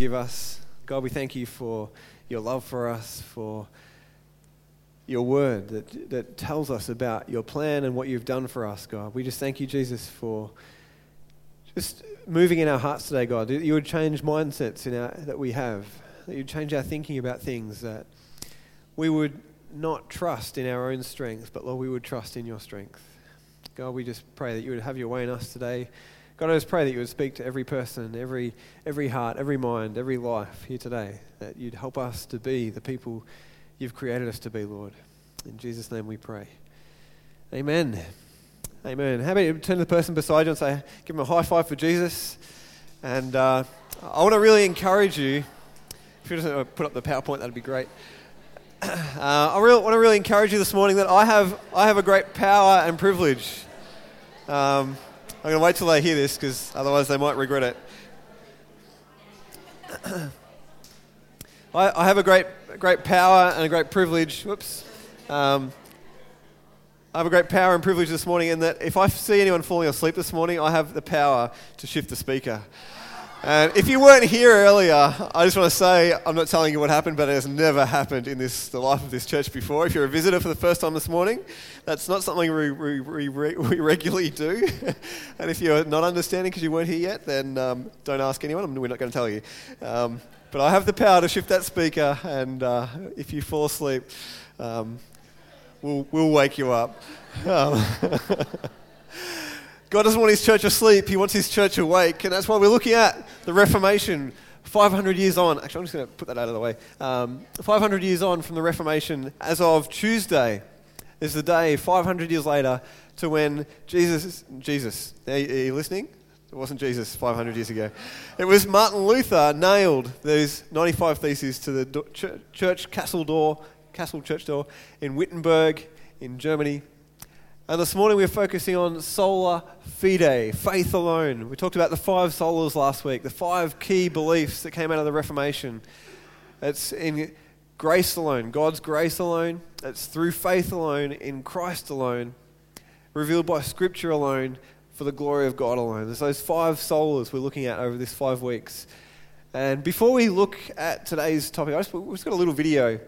give us. God, we thank you for your love for us, for your word that, that tells us about your plan and what you've done for us, God. We just thank you, Jesus, for just moving in our hearts today, God. You would change mindsets in our, that we have, that you'd change our thinking about things, that we would not trust in our own strength, but Lord, we would trust in your strength. God, we just pray that you would have your way in us today. God, I just pray that you would speak to every person, every, every heart, every mind, every life here today, that you'd help us to be the people you've created us to be, Lord. In Jesus' name we pray. Amen. Amen. How about you turn to the person beside you and say, give them a high five for Jesus? And uh, I want to really encourage you. If you just put up the PowerPoint, that'd be great. Uh, I really, want to really encourage you this morning that I have, I have a great power and privilege. Um, I'm going to wait till they hear this because otherwise they might regret it. I, I, have a great, great power and a great privilege. Whoops. Um, I have a great power and privilege this morning in that if I see anyone falling asleep this morning, I have the power to shift the speaker. And if you weren't here earlier, I just want to say I'm not telling you what happened, but it has never happened in this, the life of this church before. If you're a visitor for the first time this morning, that's not something we, we, we, we regularly do. and if you're not understanding because you weren't here yet, then um, don't ask anyone. We're not going to tell you. Um, but I have the power to shift that speaker, and uh, if you fall asleep, um, we'll, we'll wake you up. God doesn't want his church asleep, he wants his church awake. And that's why we're looking at the Reformation 500 years on. Actually, I'm just going to put that out of the way. Um, 500 years on from the Reformation, as of Tuesday, is the day 500 years later to when Jesus, Jesus, are you listening? It wasn't Jesus 500 years ago. It was Martin Luther nailed those 95 theses to the church castle door, castle church door in Wittenberg in Germany. And this morning we're focusing on sola fide, faith alone. We talked about the five solas last week, the five key beliefs that came out of the Reformation. It's in grace alone, God's grace alone. It's through faith alone, in Christ alone, revealed by Scripture alone, for the glory of God alone. There's those five solas we're looking at over this five weeks. And before we look at today's topic, I just, we've just got a little video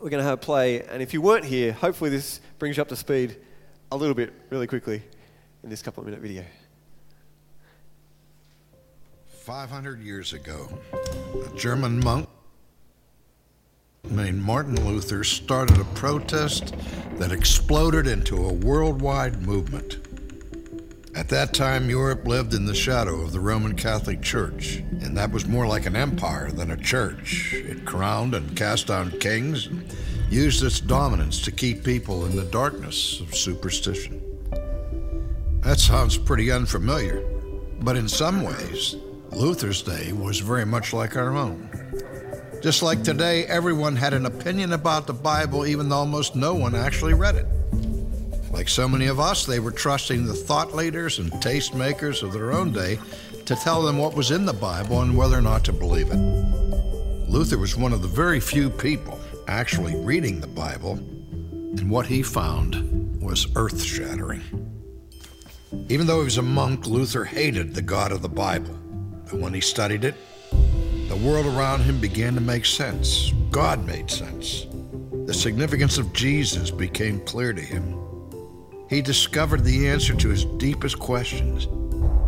we're going to have play. And if you weren't here, hopefully this brings you up to speed a little bit really quickly in this couple of minute video. 500 years ago, a German monk named Martin Luther started a protest that exploded into a worldwide movement. At that time, Europe lived in the shadow of the Roman Catholic Church, and that was more like an empire than a church. It crowned and cast down kings used its dominance to keep people in the darkness of superstition. That sounds pretty unfamiliar, but in some ways, Luther's day was very much like our own. Just like today, everyone had an opinion about the Bible, even though almost no one actually read it. Like so many of us, they were trusting the thought leaders and tastemakers of their own day to tell them what was in the Bible and whether or not to believe it. Luther was one of the very few people actually reading the Bible, and what he found was earth shattering. Even though he was a monk, Luther hated the God of the Bible. But when he studied it, the world around him began to make sense. God made sense. The significance of Jesus became clear to him. He discovered the answer to his deepest questions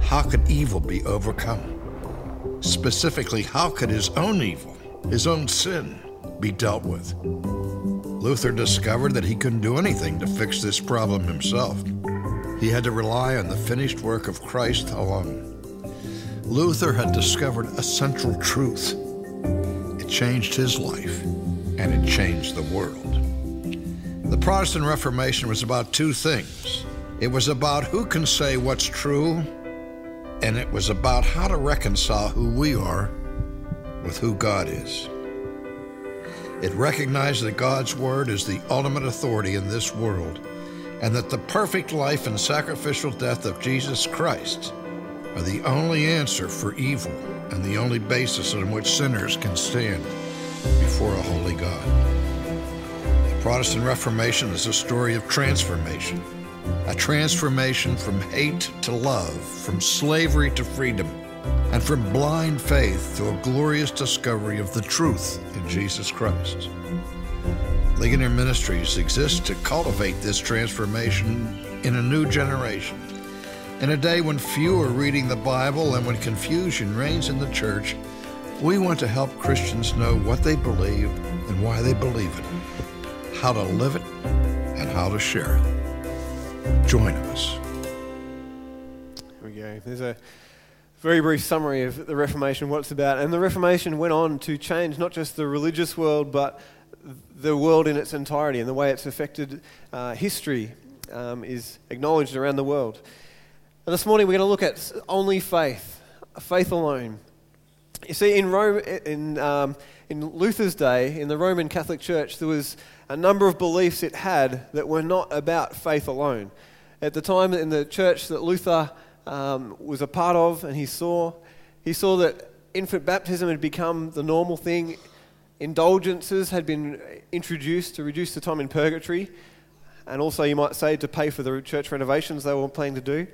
how could evil be overcome? Specifically, how could his own evil, his own sin, be dealt with? Luther discovered that he couldn't do anything to fix this problem himself. He had to rely on the finished work of Christ alone. Luther had discovered a central truth. It changed his life, and it changed the world. The Protestant Reformation was about two things it was about who can say what's true, and it was about how to reconcile who we are with who God is. It recognized that God's Word is the ultimate authority in this world, and that the perfect life and sacrificial death of Jesus Christ are the only answer for evil and the only basis on which sinners can stand before a holy God. The Protestant Reformation is a story of transformation, a transformation from hate to love, from slavery to freedom, and from blind faith to a glorious discovery of the truth in Jesus Christ. Ligonier Ministries exists to cultivate this transformation in a new generation. In a day when few are reading the Bible and when confusion reigns in the church, we want to help Christians know what they believe and why they believe it, how to live it, and how to share it. Join us. Here we go. There's a very brief summary of the Reformation, what it's about. And the Reformation went on to change not just the religious world, but the world in its entirety and the way it's affected uh, history um, is acknowledged around the world. And this morning we're going to look at only faith, faith alone. You see, in Rome, in, um, in Luther's day, in the Roman Catholic Church, there was a number of beliefs it had that were not about faith alone. At the time in the church that Luther um, was a part of, and he saw, he saw that infant baptism had become the normal thing Indulgences had been introduced to reduce the time in purgatory, and also, you might say, to pay for the church renovations they were planning to do.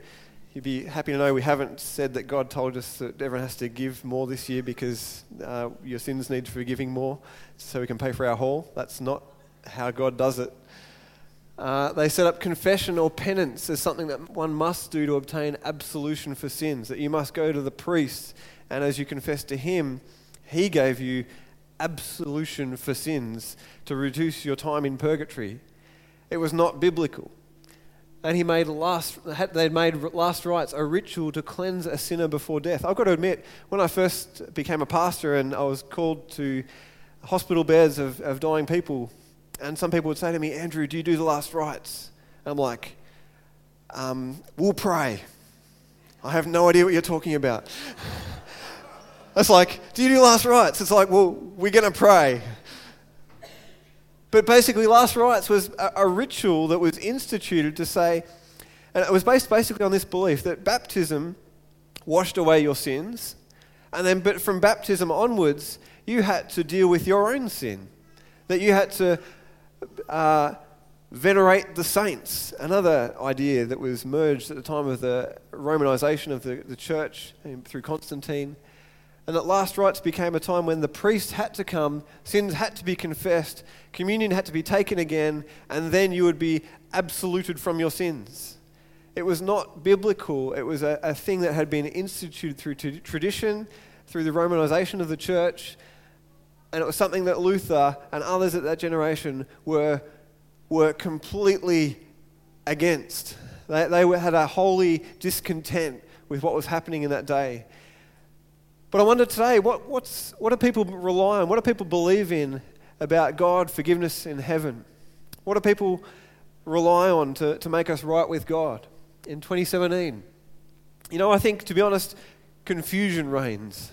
You'd be happy to know we haven't said that God told us that everyone has to give more this year because uh, your sins need forgiving more so we can pay for our hall. That's not how God does it. Uh, they set up confession or penance as something that one must do to obtain absolution for sins, that you must go to the priest, and as you confess to him, he gave you absolution for sins to reduce your time in purgatory. It was not biblical. And he made last, they'd made last rites a ritual to cleanse a sinner before death. I've got to admit, when I first became a pastor and I was called to hospital beds of, of dying people, and some people would say to me, Andrew, do you do the last rites? And I'm like, um, we'll pray. I have no idea what you're talking about. It's like, do you do last rites? It's like, well, we're going to pray. But basically, last rites was a, a, ritual that was instituted to say, and it was based basically on this belief that baptism washed away your sins, and then, but from baptism onwards, you had to deal with your own sin. That you had to uh, venerate the saints, another idea that was merged at the time of the Romanization of the, the church through Constantine. And that last rites became a time when the priest had to come, sins had to be confessed, communion had to be taken again, and then you would be absoluted from your sins. It was not biblical, it was a, a thing that had been instituted through t- tradition, through the Romanization of the church, and it was something that Luther and others at that generation were, were completely against. They, they had a holy discontent with what was happening in that day. But I wonder today, what, what's, what do people rely on? What do people believe in about God, forgiveness in heaven? What do people rely on to, to make us right with God in 2017? You know, I think, to be honest, confusion reigns.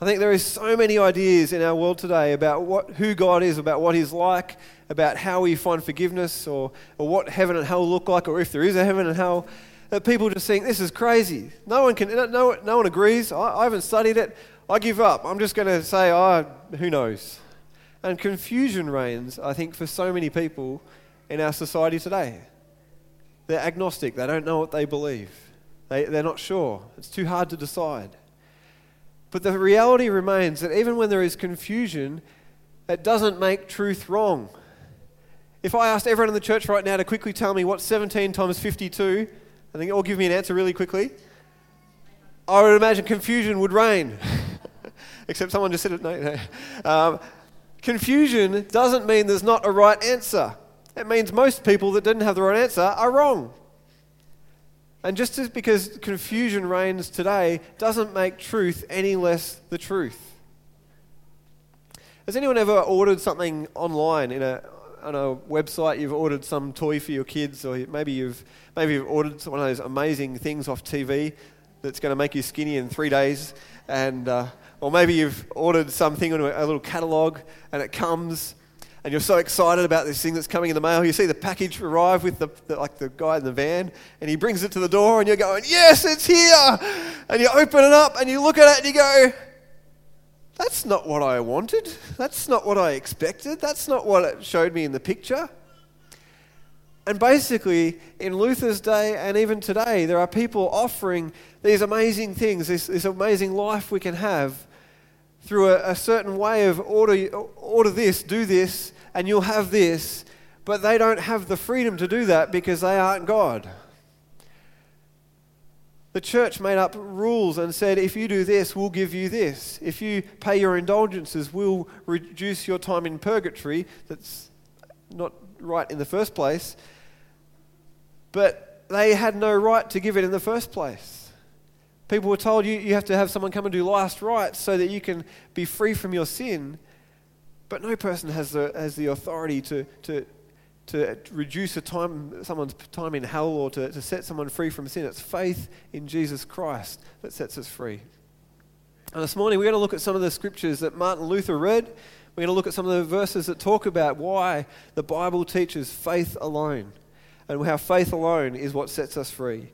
I think there is so many ideas in our world today about what, who God is, about what He's like, about how we find forgiveness, or, or what heaven and hell look like, or if there is a heaven and hell that people just think this is crazy. No one can, no, no one agrees. I, I haven't studied it. I give up. I'm just going to say, oh, who knows? And confusion reigns, I think, for so many people in our society today. They're agnostic. They don't know what they believe. They, they're not sure. It's too hard to decide. But the reality remains that even when there is confusion, it doesn't make truth wrong. If I asked everyone in the church right now to quickly tell me what 17 times 52 I think all give me an answer really quickly. I would imagine confusion would reign. Except someone just said it. No, no. Um, confusion doesn't mean there's not a right answer. It means most people that didn't have the right answer are wrong. And just as because confusion reigns today doesn't make truth any less the truth. Has anyone ever ordered something online in a on a website you've ordered some toy for your kids, or maybe you've maybe you've ordered one of those amazing things off TV that's going to make you skinny in three days, and uh, or maybe you've ordered something on a, little catalogue and it comes, and you're so excited about this thing that's coming in the mail. You see the package arrive with the, the like the guy in the van, and he brings it to the door, and you're going, "Yes, it's here!" And you open it up, and you look at it, and you go that's not what I wanted. That's not what I expected. That's not what it showed me in the picture. And basically, in Luther's day and even today, there are people offering these amazing things, this, this amazing life we can have through a, a certain way of order, order this, do this, and you'll have this. But they don't have the freedom to do that because they aren't God. The church made up rules and said, if you do this, we'll give you this. If you pay your indulgences, we'll reduce your time in purgatory. That's not right in the first place. But they had no right to give it in the first place. People were told you, you have to have someone come and do last rites so that you can be free from your sin. But no person has the, has the authority to, to, to reduce a time, someone's time in hell or to, to set someone free from sin. It's faith in Jesus Christ that sets us free. And this morning we're going to look at some of the scriptures that Martin Luther read. We're going to look at some of the verses that talk about why the Bible teaches faith alone and how faith alone is what sets us free.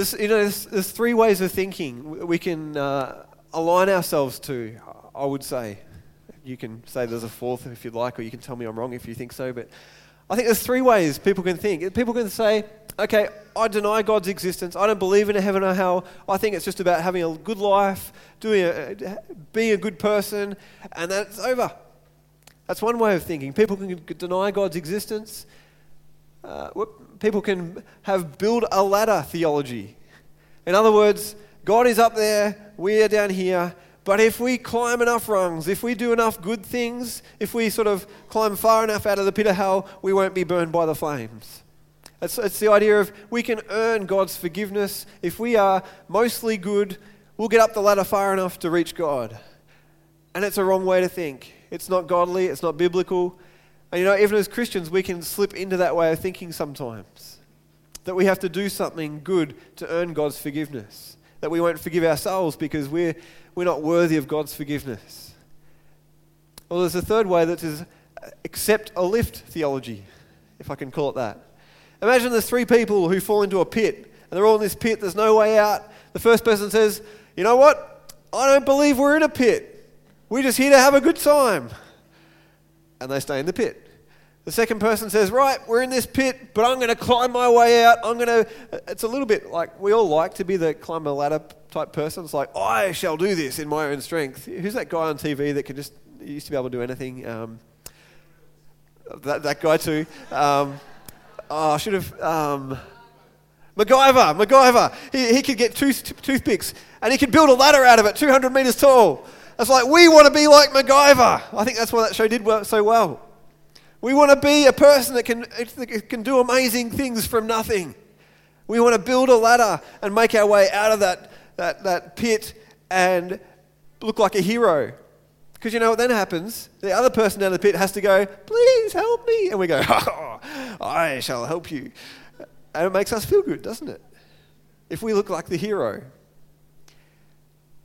There's, you know, there's, there's three ways of thinking we can uh, align ourselves to, I would say. You can say there's a fourth if you'd like, or you can tell me I'm wrong if you think so. But I think there's three ways people can think. People can say, okay, I deny God's existence. I don't believe in a heaven or hell. I think it's just about having a good life, doing a, being a good person, and that's over. That's one way of thinking. People can deny God's existence. Uh, people can have build a ladder theology. In other words, God is up there, we are down here, but if we climb enough rungs, if we do enough good things, if we sort of climb far enough out of the pit of hell, we won't be burned by the flames. It's, it's the idea of we can earn God's forgiveness. If we are mostly good, we'll get up the ladder far enough to reach God. And it's a wrong way to think. It's not godly, it's not biblical. And you know, even as Christians, we can slip into that way of thinking sometimes. That we have to do something good to earn God's forgiveness. That we won't forgive ourselves because we're we're not worthy of God's forgiveness. Well, there's a third way that is uh, accept a lift theology, if I can call it that. Imagine there's three people who fall into a pit, and they're all in this pit, there's no way out. The first person says, You know what? I don't believe we're in a pit. We're just here to have a good time. And they stay in the pit. The second person says, Right, we're in this pit, but I'm going to climb my way out. I'm going to. It's a little bit like we all like to be the climb a ladder type person. It's like, I shall do this in my own strength. Who's that guy on TV that can just, used to be able to do anything? Um, that, that guy too. Um, oh, I should have. Um, MacGyver, MacGyver. He, he could get tooth, toothpicks and he could build a ladder out of it, 200 meters tall. It's like, we want to be like MacGyver. I think that's why that show did work so well. We want to be a person that can, can do amazing things from nothing. We want to build a ladder and make our way out of that that, that pit and look like a hero. Because you know what then happens? The other person down the pit has to go, please help me. And we go, oh, I shall help you. And it makes us feel good, doesn't it? If we look like the hero.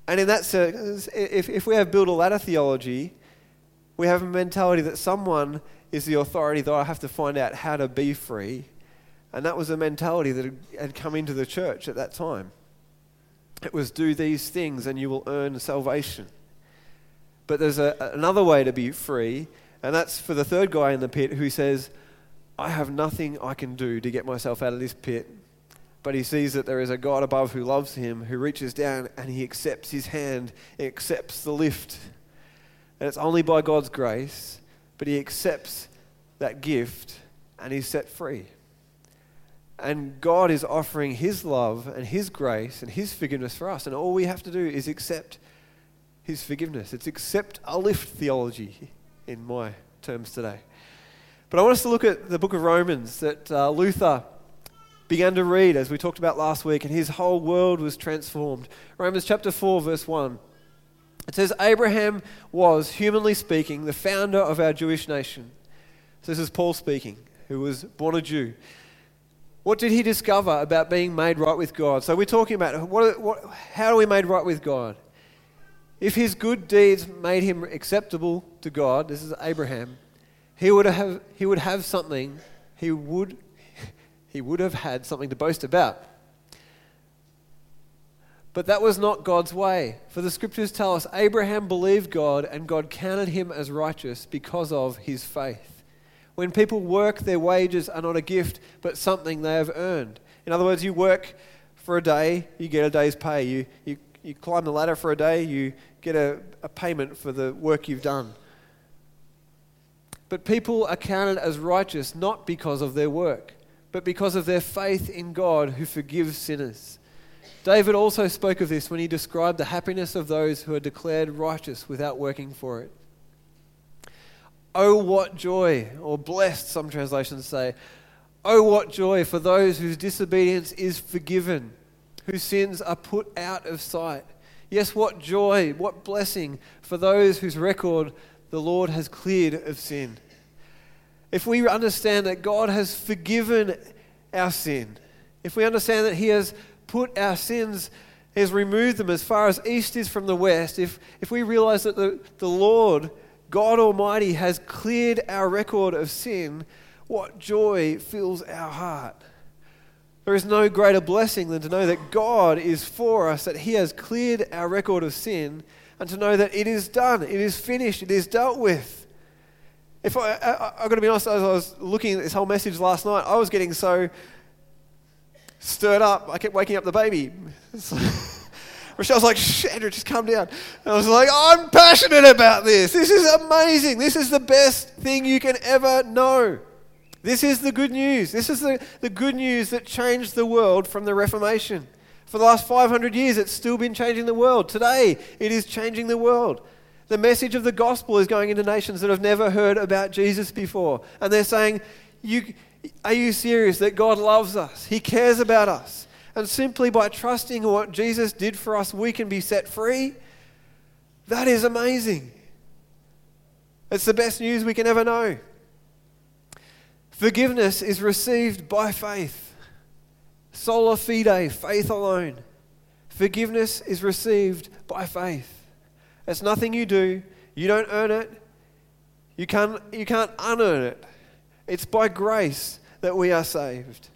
And in that sense, if, if we have build a ladder theology, we have a mentality that someone is the authority that I have to find out how to be free. And that was a mentality that had come into the church at that time. It was do these things and you will earn salvation. But there's a, another way to be free, and that's for the third guy in the pit who says, I have nothing I can do to get myself out of this pit. But he sees that there is a God above who loves him, who reaches down and he accepts his hand, he accepts the lift. And it's only by God's grace, but he accepts that gift and he's set free. And God is offering His love and His grace and His forgiveness for us. And all we have to do is accept His forgiveness. It's accept a lift theology in my terms today. But I want us to look at the book of Romans that uh, Luther began to read as we talked about last week, and his whole world was transformed. Romans chapter 4, verse 1. It says, Abraham was, humanly speaking, the founder of our Jewish nation. So this is Paul speaking, who was born a Jew. What did he discover about being made right with God? So we're talking about what, what, how are we made right with God? If his good deeds made him acceptable to God, this is Abraham, he would have, he would have something, he would, he would have had something to boast about. But that was not God's way. For the scriptures tell us Abraham believed God and God counted him as righteous because of his faith. When people work, their wages are not a gift, but something they have earned. In other words, you work for a day, you get a day's pay. You, you, you climb the ladder for a day, you get a, a payment for the work you've done. But people are counted as righteous not because of their work, but because of their faith in God who forgives sinners. David also spoke of this when he described the happiness of those who are declared righteous without working for it. Oh, what joy, or blessed, some translations say. Oh, what joy for those whose disobedience is forgiven, whose sins are put out of sight. Yes, what joy, what blessing for those whose record the Lord has cleared of sin. If we understand that God has forgiven our sin, if we understand that He has put our sins, has removed them as far as east is from the west, if, if we realize that the, the Lord, God Almighty, has cleared our record of sin, what joy fills our heart. There is no greater blessing than to know that God is for us, that He has cleared our record of sin, and to know that it is done, it is finished, it is dealt with. If I, I, I've got to be honest, as I was looking at this whole message last night, I was getting so stirred up. I kept waking up the baby. Rochelle's like, Shh, Andrew, just calm down. And I was like, I'm passionate about this. This is amazing. This is the best thing you can ever know. This is the good news. This is the, the good news that changed the world from the Reformation. For the last 500 years, it's still been changing the world. Today, it is changing the world. The message of the gospel is going into nations that have never heard about Jesus before. And they're saying, you, Are you serious that God loves us? He cares about us. And simply by trusting what Jesus did for us, we can be set free. That is amazing. It's the best news we can ever know. Forgiveness is received by faith. Sola fide, faith alone. Forgiveness is received by faith. It's nothing you do. You don't earn it. You can't, you can't unearn it. It's by grace that we are saved.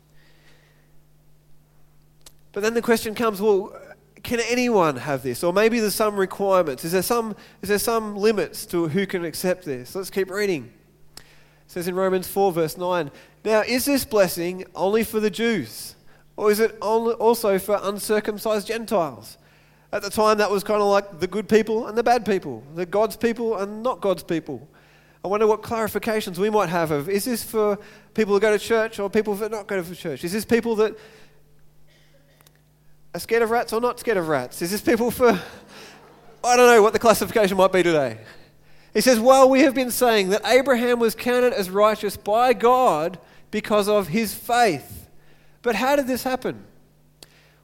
But then the question comes well, can anyone have this? Or maybe there's some requirements. Is there some, is there some limits to who can accept this? Let's keep reading. It says in Romans 4, verse 9 Now, is this blessing only for the Jews? Or is it also for uncircumcised Gentiles? At the time, that was kind of like the good people and the bad people, the God's people and not God's people. I wonder what clarifications we might have of is this for people who go to church or people that not go to church? Is this people that are scared of rats or not scared of rats? Is this people for. I don't know what the classification might be today. He says, Well, we have been saying that Abraham was counted as righteous by God because of his faith. But how did this happen?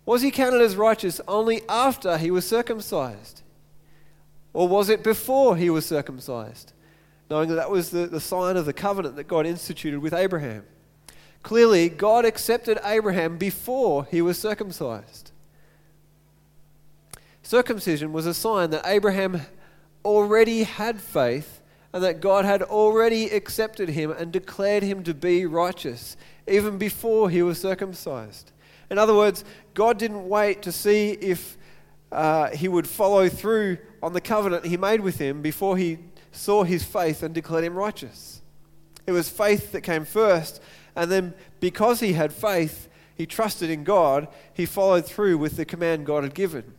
Was he counted as righteous only after he was circumcised? Or was it before he was circumcised? Knowing that that was the, the sign of the covenant that God instituted with Abraham. Clearly, God accepted Abraham before he was circumcised. Circumcision was a sign that Abraham already had faith and that God had already accepted him and declared him to be righteous even before he was circumcised. In other words, God didn't wait to see if uh, he would follow through on the covenant he made with him before he saw his faith and declared him righteous. It was faith that came first, and then because he had faith, he trusted in God, he followed through with the command God had given.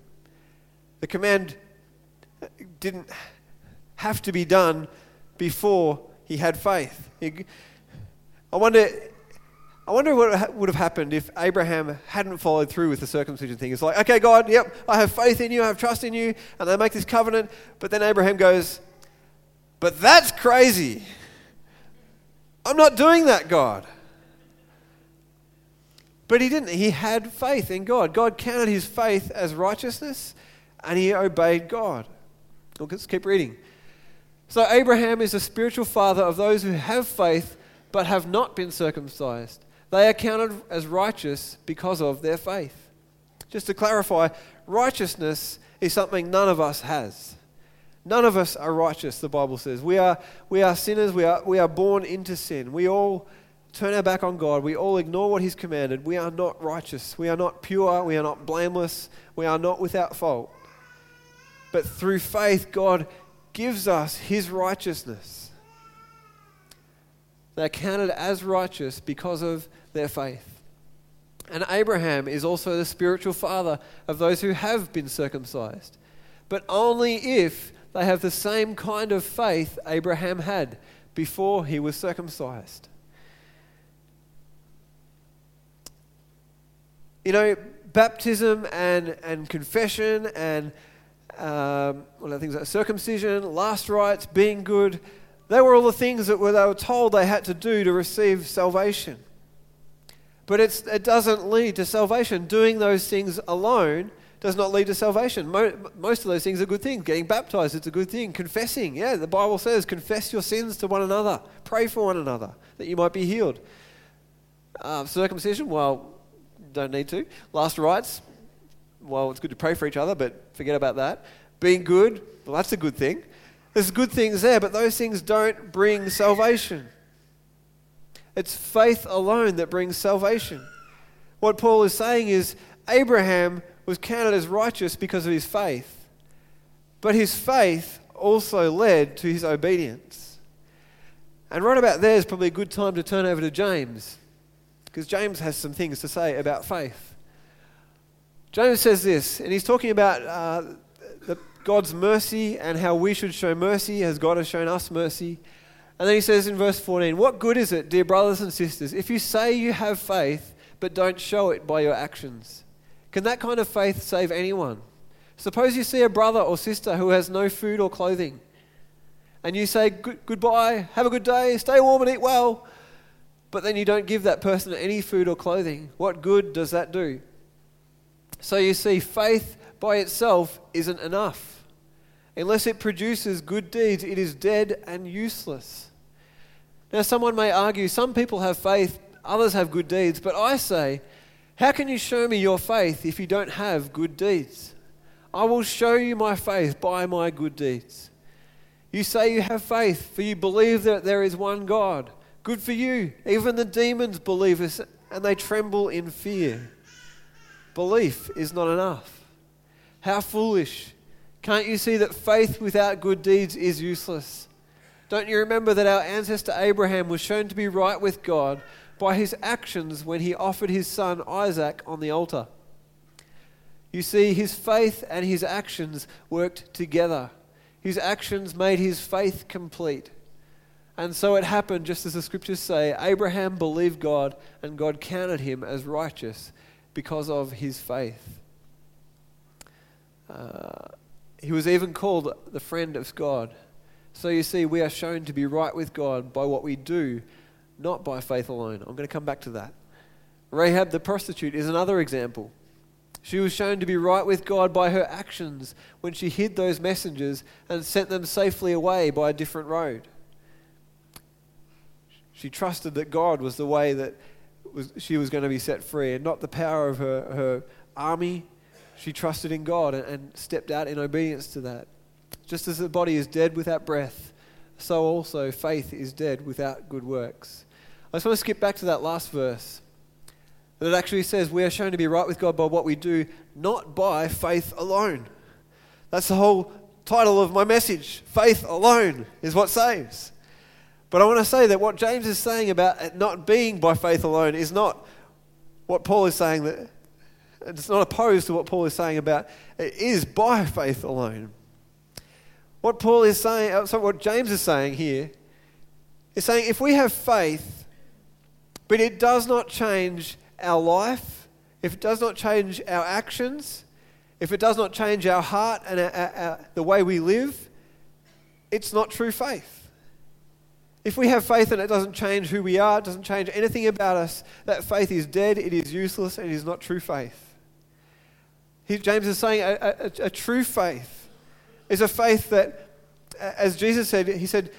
The command didn't have to be done before he had faith. I wonder, I wonder what would have happened if Abraham hadn't followed through with the circumcision thing. It's like, okay, God, yep, I have faith in you, I have trust in you, and they make this covenant. But then Abraham goes, but that's crazy. I'm not doing that, God. But he didn't. He had faith in God. God counted his faith as righteousness, and he obeyed God. Look, Let's keep reading. So, Abraham is a spiritual father of those who have faith but have not been circumcised. They are counted as righteous because of their faith. Just to clarify, righteousness is something none of us has. None of us are righteous, the Bible says. We are, we are sinners, we are, we are born into sin. We all turn our back on God, we all ignore what He's commanded. We are not righteous, we are not pure, we are not blameless, we are not without fault. But through faith, God gives us his righteousness. They're counted as righteous because of their faith. And Abraham is also the spiritual father of those who have been circumcised, but only if they have the same kind of faith Abraham had before he was circumcised. You know, baptism and, and confession and um, are things like circumcision, last rites, being good, they were all the things that were, they were told they had to do to receive salvation. But it doesn't lead to salvation. Doing those things alone does not lead to salvation. most of those things are good things. Getting baptized, it's a good thing. Confessing, yeah, the Bible says, confess your sins to one another. Pray for one another that you might be healed. Uh, circumcision, well, don't need to. Last rites, well, it's good to pray for each other, but forget about that. Being good, well, that's a good thing. There's good things there, but those things don't bring salvation. It's faith alone that brings salvation. What Paul is saying is Abraham was counted as righteous because of his faith, but his faith also led to his obedience. And right about there is probably a good time to turn over to James, because James has some things to say about faith. James says this, and he's talking about uh, God's mercy and how we should show mercy as God has shown us mercy. And then he says in verse 14, What good is it, dear brothers and sisters, if you say you have faith but don't show it by your actions? Can that kind of faith save anyone? Suppose you see a brother or sister who has no food or clothing, and you say, Goodbye, have a good day, stay warm and eat well, but then you don't give that person any food or clothing. What good does that do? So you see, faith by itself isn't enough. Unless it produces good deeds, it is dead and useless. Now, someone may argue some people have faith, others have good deeds, but I say, how can you show me your faith if you don't have good deeds? I will show you my faith by my good deeds. You say you have faith, for you believe that there is one God. Good for you. Even the demons believe us, and they tremble in fear. Belief is not enough. How foolish. Can't you see that faith without good deeds is useless? Don't you remember that our ancestor Abraham was shown to be right with God by his actions when he offered his son Isaac on the altar? You see, his faith and his actions worked together. His actions made his faith complete. And so it happened, just as the scriptures say Abraham believed God, and God counted him as righteous because of his faith. Uh, he was even called the friend of God. So you see, we are shown to be right with God by what we do, not by faith alone. I'm going to come back to that. Rahab the prostitute is another example. She was shown to be right with God by her actions when she hid those messengers and sent them safely away by a different road. She trusted that God was the way that was, she was going to be set free and not the power of her, her army. She trusted in God and, stepped out in obedience to that. Just as the body is dead without breath, so also faith is dead without good works. I just want to skip back to that last verse. That actually says we are shown to be right with God by what we do, not by faith alone. That's the whole title of my message. Faith alone is what saves. But I want to say that what James is saying about it not being by faith alone is not what Paul is saying that it's not opposed to what Paul is saying about it is by faith alone. What Paul is saying, uh, so what James is saying here, is saying if we have faith, but it does not change our life, if it does not change our actions, if it does not change our heart and our, our, our, the way we live, it's not true faith. If we have faith and it doesn't change who we are, it doesn't change anything about us, that faith is dead, it is useless, and it is not true faith. He, James is saying a, a, a true faith is a faith that, as Jesus said, he said,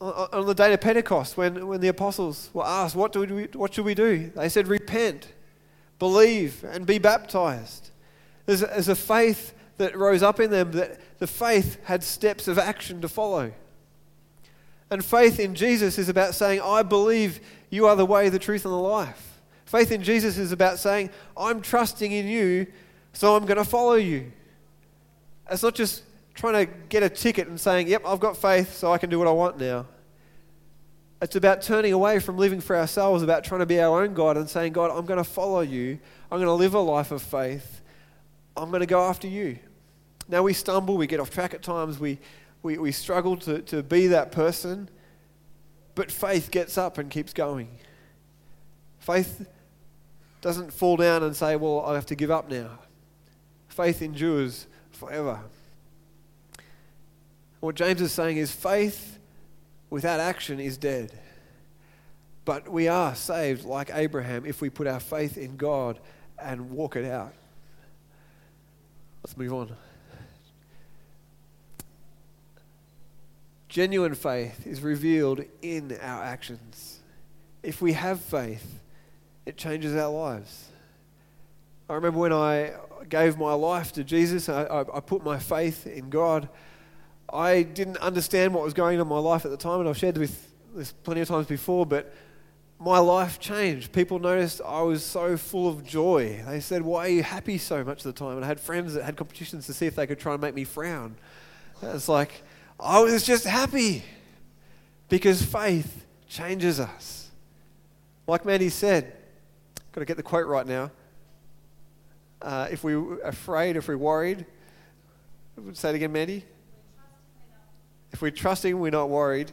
on the day of Pentecost, when, when the apostles were asked, what, do we, what should we do? They said, repent, believe, and be baptized. There's a, there's a faith that rose up in them that the faith had steps of action to follow. And faith in Jesus is about saying, I believe you are the way, the truth, and the life. Faith in Jesus is about saying, I'm trusting in you, so I'm going to follow you. It's not just trying to get a ticket and saying, Yep, I've got faith, so I can do what I want now. It's about turning away from living for ourselves, about trying to be our own God and saying, God, I'm going to follow you. I'm going to live a life of faith. I'm going to go after you. Now we stumble, we get off track at times, we, we, we struggle to, to be that person, but faith gets up and keeps going. Faith doesn't fall down and say, Well, I have to give up now. Faith endures forever. What James is saying is faith without action is dead. But we are saved like Abraham if we put our faith in God and walk it out. Let's move on. Genuine faith is revealed in our actions. If we have faith, it changes our lives. I remember when I gave my life to Jesus, I, I, I, put my faith in God. I didn't understand what was going on in my life at the time, and I've shared with this plenty of times before, but my life changed. People noticed I was so full of joy. They said, Why are you happy so much of the time? And I had friends that had competitions to see if they could try and make me frown. It's like, I was just happy because faith changes us. Like Mandy said, got to get the quote right now. Uh, if we're afraid, if we're worried, say it again, Mandy. If we're trusting, we're not worried.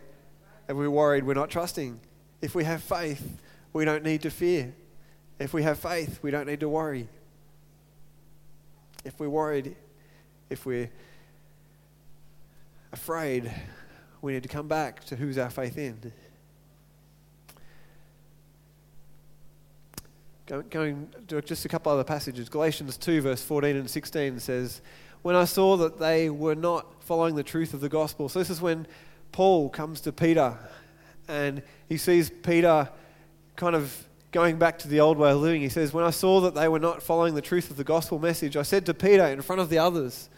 If we're worried, we're not trusting. If we have faith, we don't need to fear. If we have faith, we don't need to worry. If we're worried, if we're afraid, we need to come back to who's our faith in. Going to just a couple other passages. Galatians 2, verse 14 and 16 says, When I saw that they were not following the truth of the gospel. So this is when Paul comes to Peter and he sees Peter kind of going back to the old way of living. He says, When I saw that they were not following the truth of the gospel message, I said to Peter in front of the others,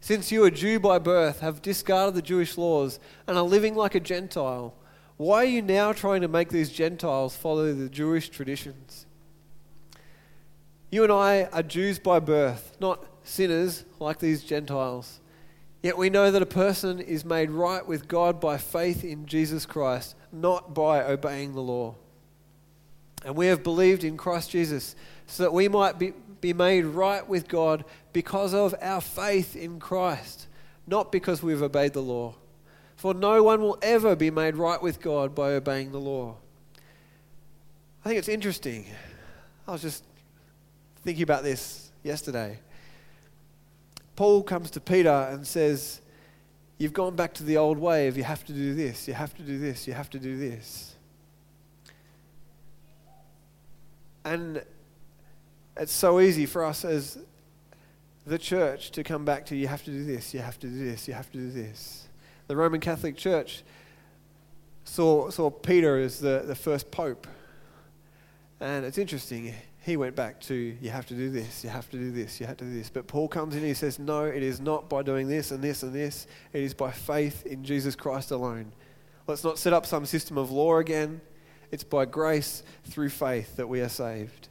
since you are Jew by birth, have discarded the Jewish laws, and are living like a Gentile, why are you now trying to make these Gentiles follow the Jewish traditions? You and I are Jews by birth, not sinners like these Gentiles. Yet we know that a person is made right with God by faith in Jesus Christ, not by obeying the law. And we have believed in Christ Jesus so that we might be, be made right with God because of our faith in Christ, not because we've obeyed the law. For no one will ever be made right with God by obeying the law. I think it's interesting. I was just thinking about this yesterday. Paul comes to Peter and says, You've gone back to the old way of you have to do this, you have to do this, you have to do this. And it's so easy for us as the church to come back to you have to do this, you have to do this, you have to do this. The Roman Catholic Church saw, saw Peter as the, the first pope. And it's interesting, he went back to you have to do this, you have to do this, you have to do this. But Paul comes in and he says, No, it is not by doing this and this and this, it is by faith in Jesus Christ alone. Let's not set up some system of law again. It's by grace through faith that we are saved.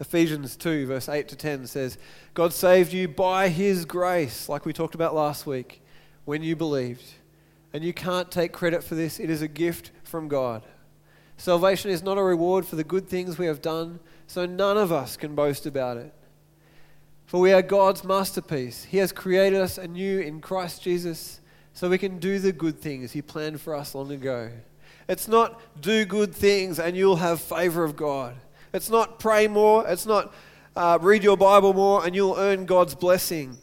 Ephesians 2, verse 8 to 10 says, God saved you by his grace, like we talked about last week, when you believed. And you can't take credit for this, it is a gift from God. Salvation is not a reward for the good things we have done, so none of us can boast about it. For we are God's masterpiece. He has created us anew in Christ Jesus so we can do the good things He planned for us long ago. It's not do good things and you'll have favor of God. It's not pray more. It's not uh, read your Bible more and you'll earn God's blessing.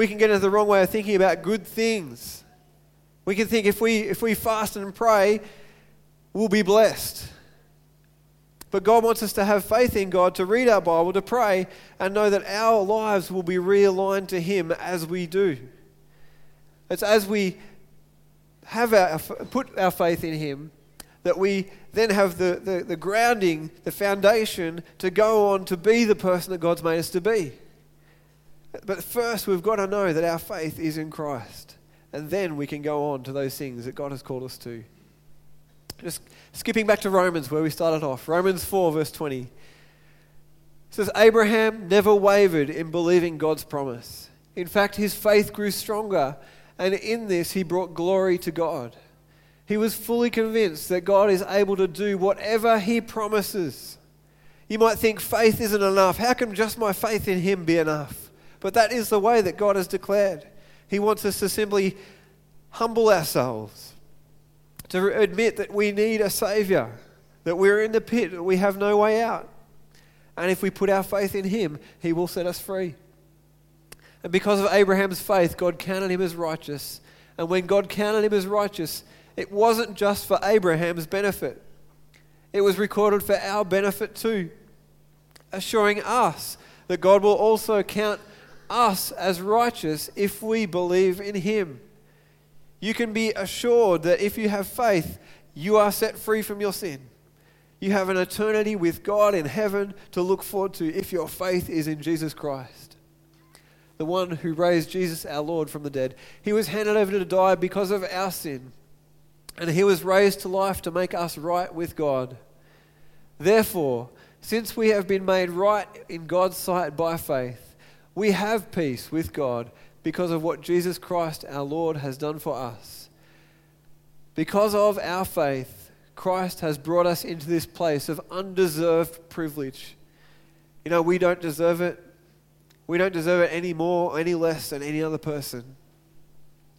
We can get into the wrong way of thinking about good things. We can think if we, if we fast and pray, we'll be blessed. But God wants us to have faith in God, to read our Bible, to pray, and know that our lives will be realigned to Him as we do. It's as we have our, put our faith in Him that we then have the, the, the grounding, the foundation to go on to be the person that God's made us to be. But first, we've got to know that our faith is in Christ. And then we can go on to those things that God has called us to. Just skipping back to Romans, where we started off. Romans 4, verse 20. It says, Abraham never wavered in believing God's promise. In fact, his faith grew stronger, and in this he brought glory to God. He was fully convinced that God is able to do whatever He promises. You might think faith isn't enough. How can just my faith in Him be enough? But that is the way that God has declared. He wants us to simply humble ourselves, to admit that we need a Savior, that we're in the pit, that we have no way out. And if we put our faith in Him, He will set us free. And because of Abraham's faith, God counted him as righteous. And when God counted him as righteous, it wasn't just for Abraham's benefit, it was recorded for our benefit too, assuring us that God will also count us as righteous if we believe in him. You can be assured that if you have faith, you are set free from your sin. You have an eternity with God in heaven to look forward to if your faith is in Jesus Christ the one who raised Jesus our Lord from the dead. He was handed over to die because of our sin, and he was raised to life to make us right with God. Therefore, since we have been made right in God's sight by faith, we have peace with God because of what Jesus Christ our Lord has done for us. Because of our faith, Christ has brought us into this place of undeserved privilege. You know, we don't deserve it. We don't deserve it any more, any less than any other person.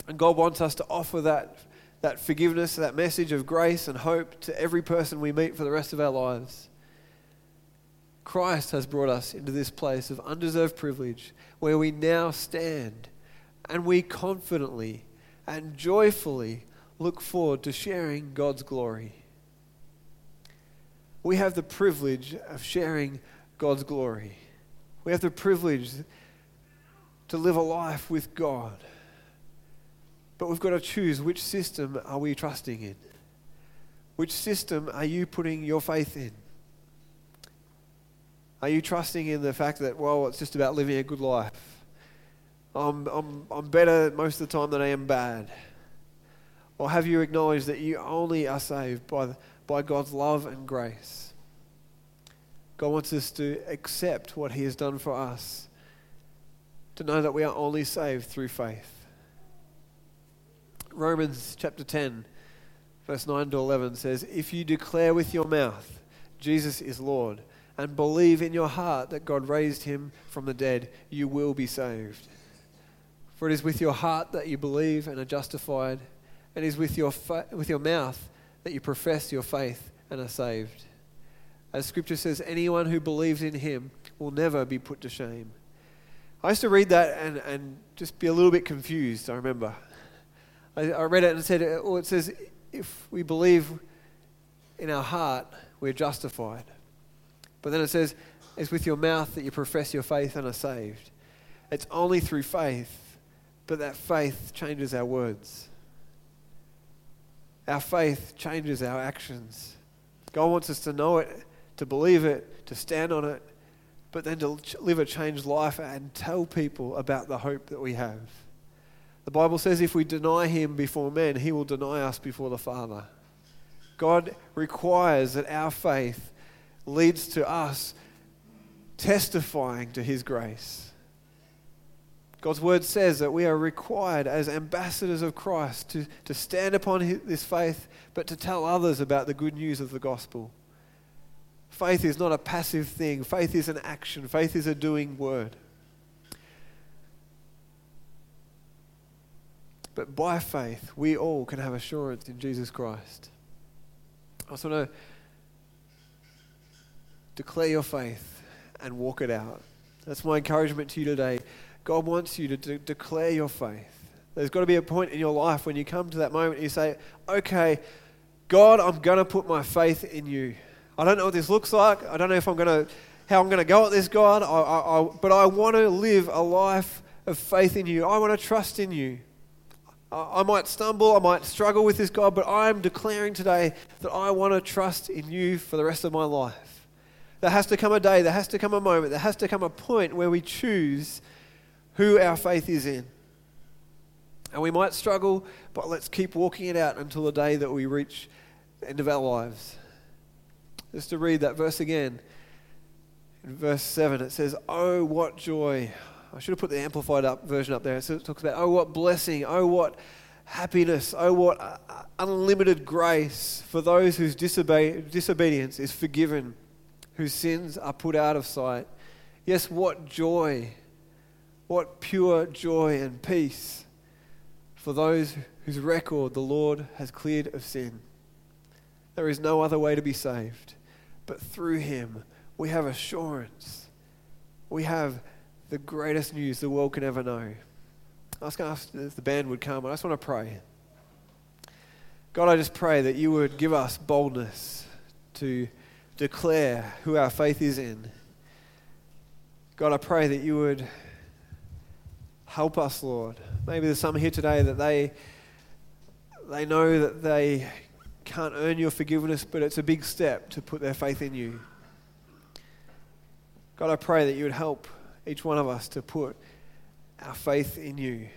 And God wants us to offer that, that forgiveness, that message of grace and hope to every person we meet for the rest of our lives. Christ has brought us into this place of undeserved privilege where we now stand and we confidently and joyfully look forward to sharing God's glory. We have the privilege of sharing God's glory. We have the privilege to live a life with God. But we've got to choose which system are we trusting in? Which system are you putting your faith in? Are you trusting in the fact that, well, it's just about living a good life? I'm, I'm, I'm better most of the time than I am bad. Or have you acknowledged that you only are saved by, by God's love and grace? God wants us to accept what He has done for us, to know that we are only saved through faith. Romans chapter 10, verse 9 to 11 says, If you declare with your mouth, Jesus is Lord, and believe in your heart that God raised him from the dead, you will be saved. For it is with your heart that you believe and are justified, and it is with your, fa- with your mouth that you profess your faith and are saved. As scripture says, anyone who believes in him will never be put to shame. I used to read that and, and just be a little bit confused, I remember. I, I read it and said, well, it says, if we believe in our heart, we're justified. But then it says, it's with your mouth that you profess your faith and are saved. It's only through faith, but that faith changes our words. Our faith changes our actions. God wants us to know it to believe it, to stand on it, but then to live a changed life and tell people about the hope that we have. The Bible says if we deny him before men, he will deny us before the Father. God requires that our faith leads to us testifying to his grace. God's word says that we are required as ambassadors of Christ to, to stand upon this faith, but to tell others about the good news of the gospel. Faith is not a passive thing, faith is an action, faith is a doing word. But by faith, we all can have assurance in Jesus Christ. I just want to declare your faith and walk it out. That's my encouragement to you today. God wants you to de- declare your faith. There's got to be a point in your life when you come to that moment and you say, okay, God, I'm going to put my faith in you. I don't know what this looks like. I don't know if I'm going to, how I'm going to go at this, God. I, I, I, but I want to live a life of faith in you. I want to trust in you. I, might stumble, I might struggle with this, God, but I am declaring today that I want to trust in you for the rest of my life. There has to come a day, there has to come a moment, there has to come a point where we choose who our faith is in. And we might struggle, but let's keep walking it out until the day that we reach the end of our lives. Just to read that verse again. In verse 7, it says, Oh, what joy. I should have put the amplified up version up there. It talks about, Oh, what blessing. Oh, what happiness. Oh, what uh, unlimited grace for those whose disobe- disobedience is forgiven, whose sins are put out of sight. Yes, what joy, what pure joy and peace for those whose record the Lord has cleared of sin. There is no other way to be saved, but through Him we have assurance. We have the greatest news the world can ever know. I was going to ask if the band would come, I just want to pray. God, I just pray that you would give us boldness to declare who our faith is in. God, I pray that you would help us, Lord. Maybe there's some here today that they, they know that they can't earn your forgiveness, but it's a big step to put their faith in you. God, I pray that you would help each one of us to put our faith in you.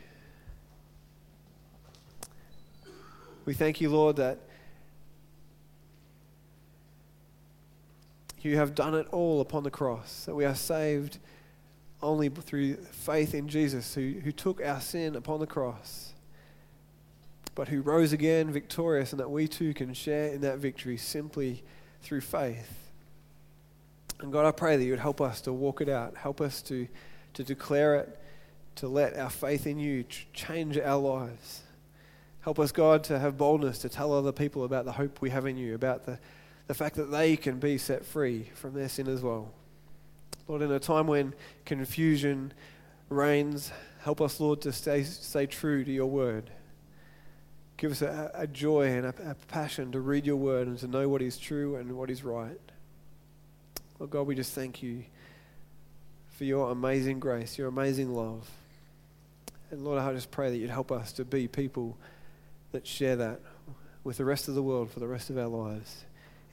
We thank you, Lord, that you have done it all upon the cross, that we are saved only through faith in Jesus, who, who took our sin upon the cross, but who rose again victorious, and that we too can share in that victory simply through faith. And God, I pray that you would help us to walk it out, help us to, to declare it, to let our faith in you change our lives. Help us, God, to have boldness to tell other people about the hope we have in you, about the, the fact that they can be set free from their sin as well. Lord, in a time when confusion reigns, help us, Lord, to stay, stay true to your word. Give us a, a joy and a, a passion to read your word and to know what is true and what is right. Lord God, we just thank you for your amazing grace, your amazing love. And Lord, I just pray that you'd help us to be people that share that with the rest of the world for the rest of our lives.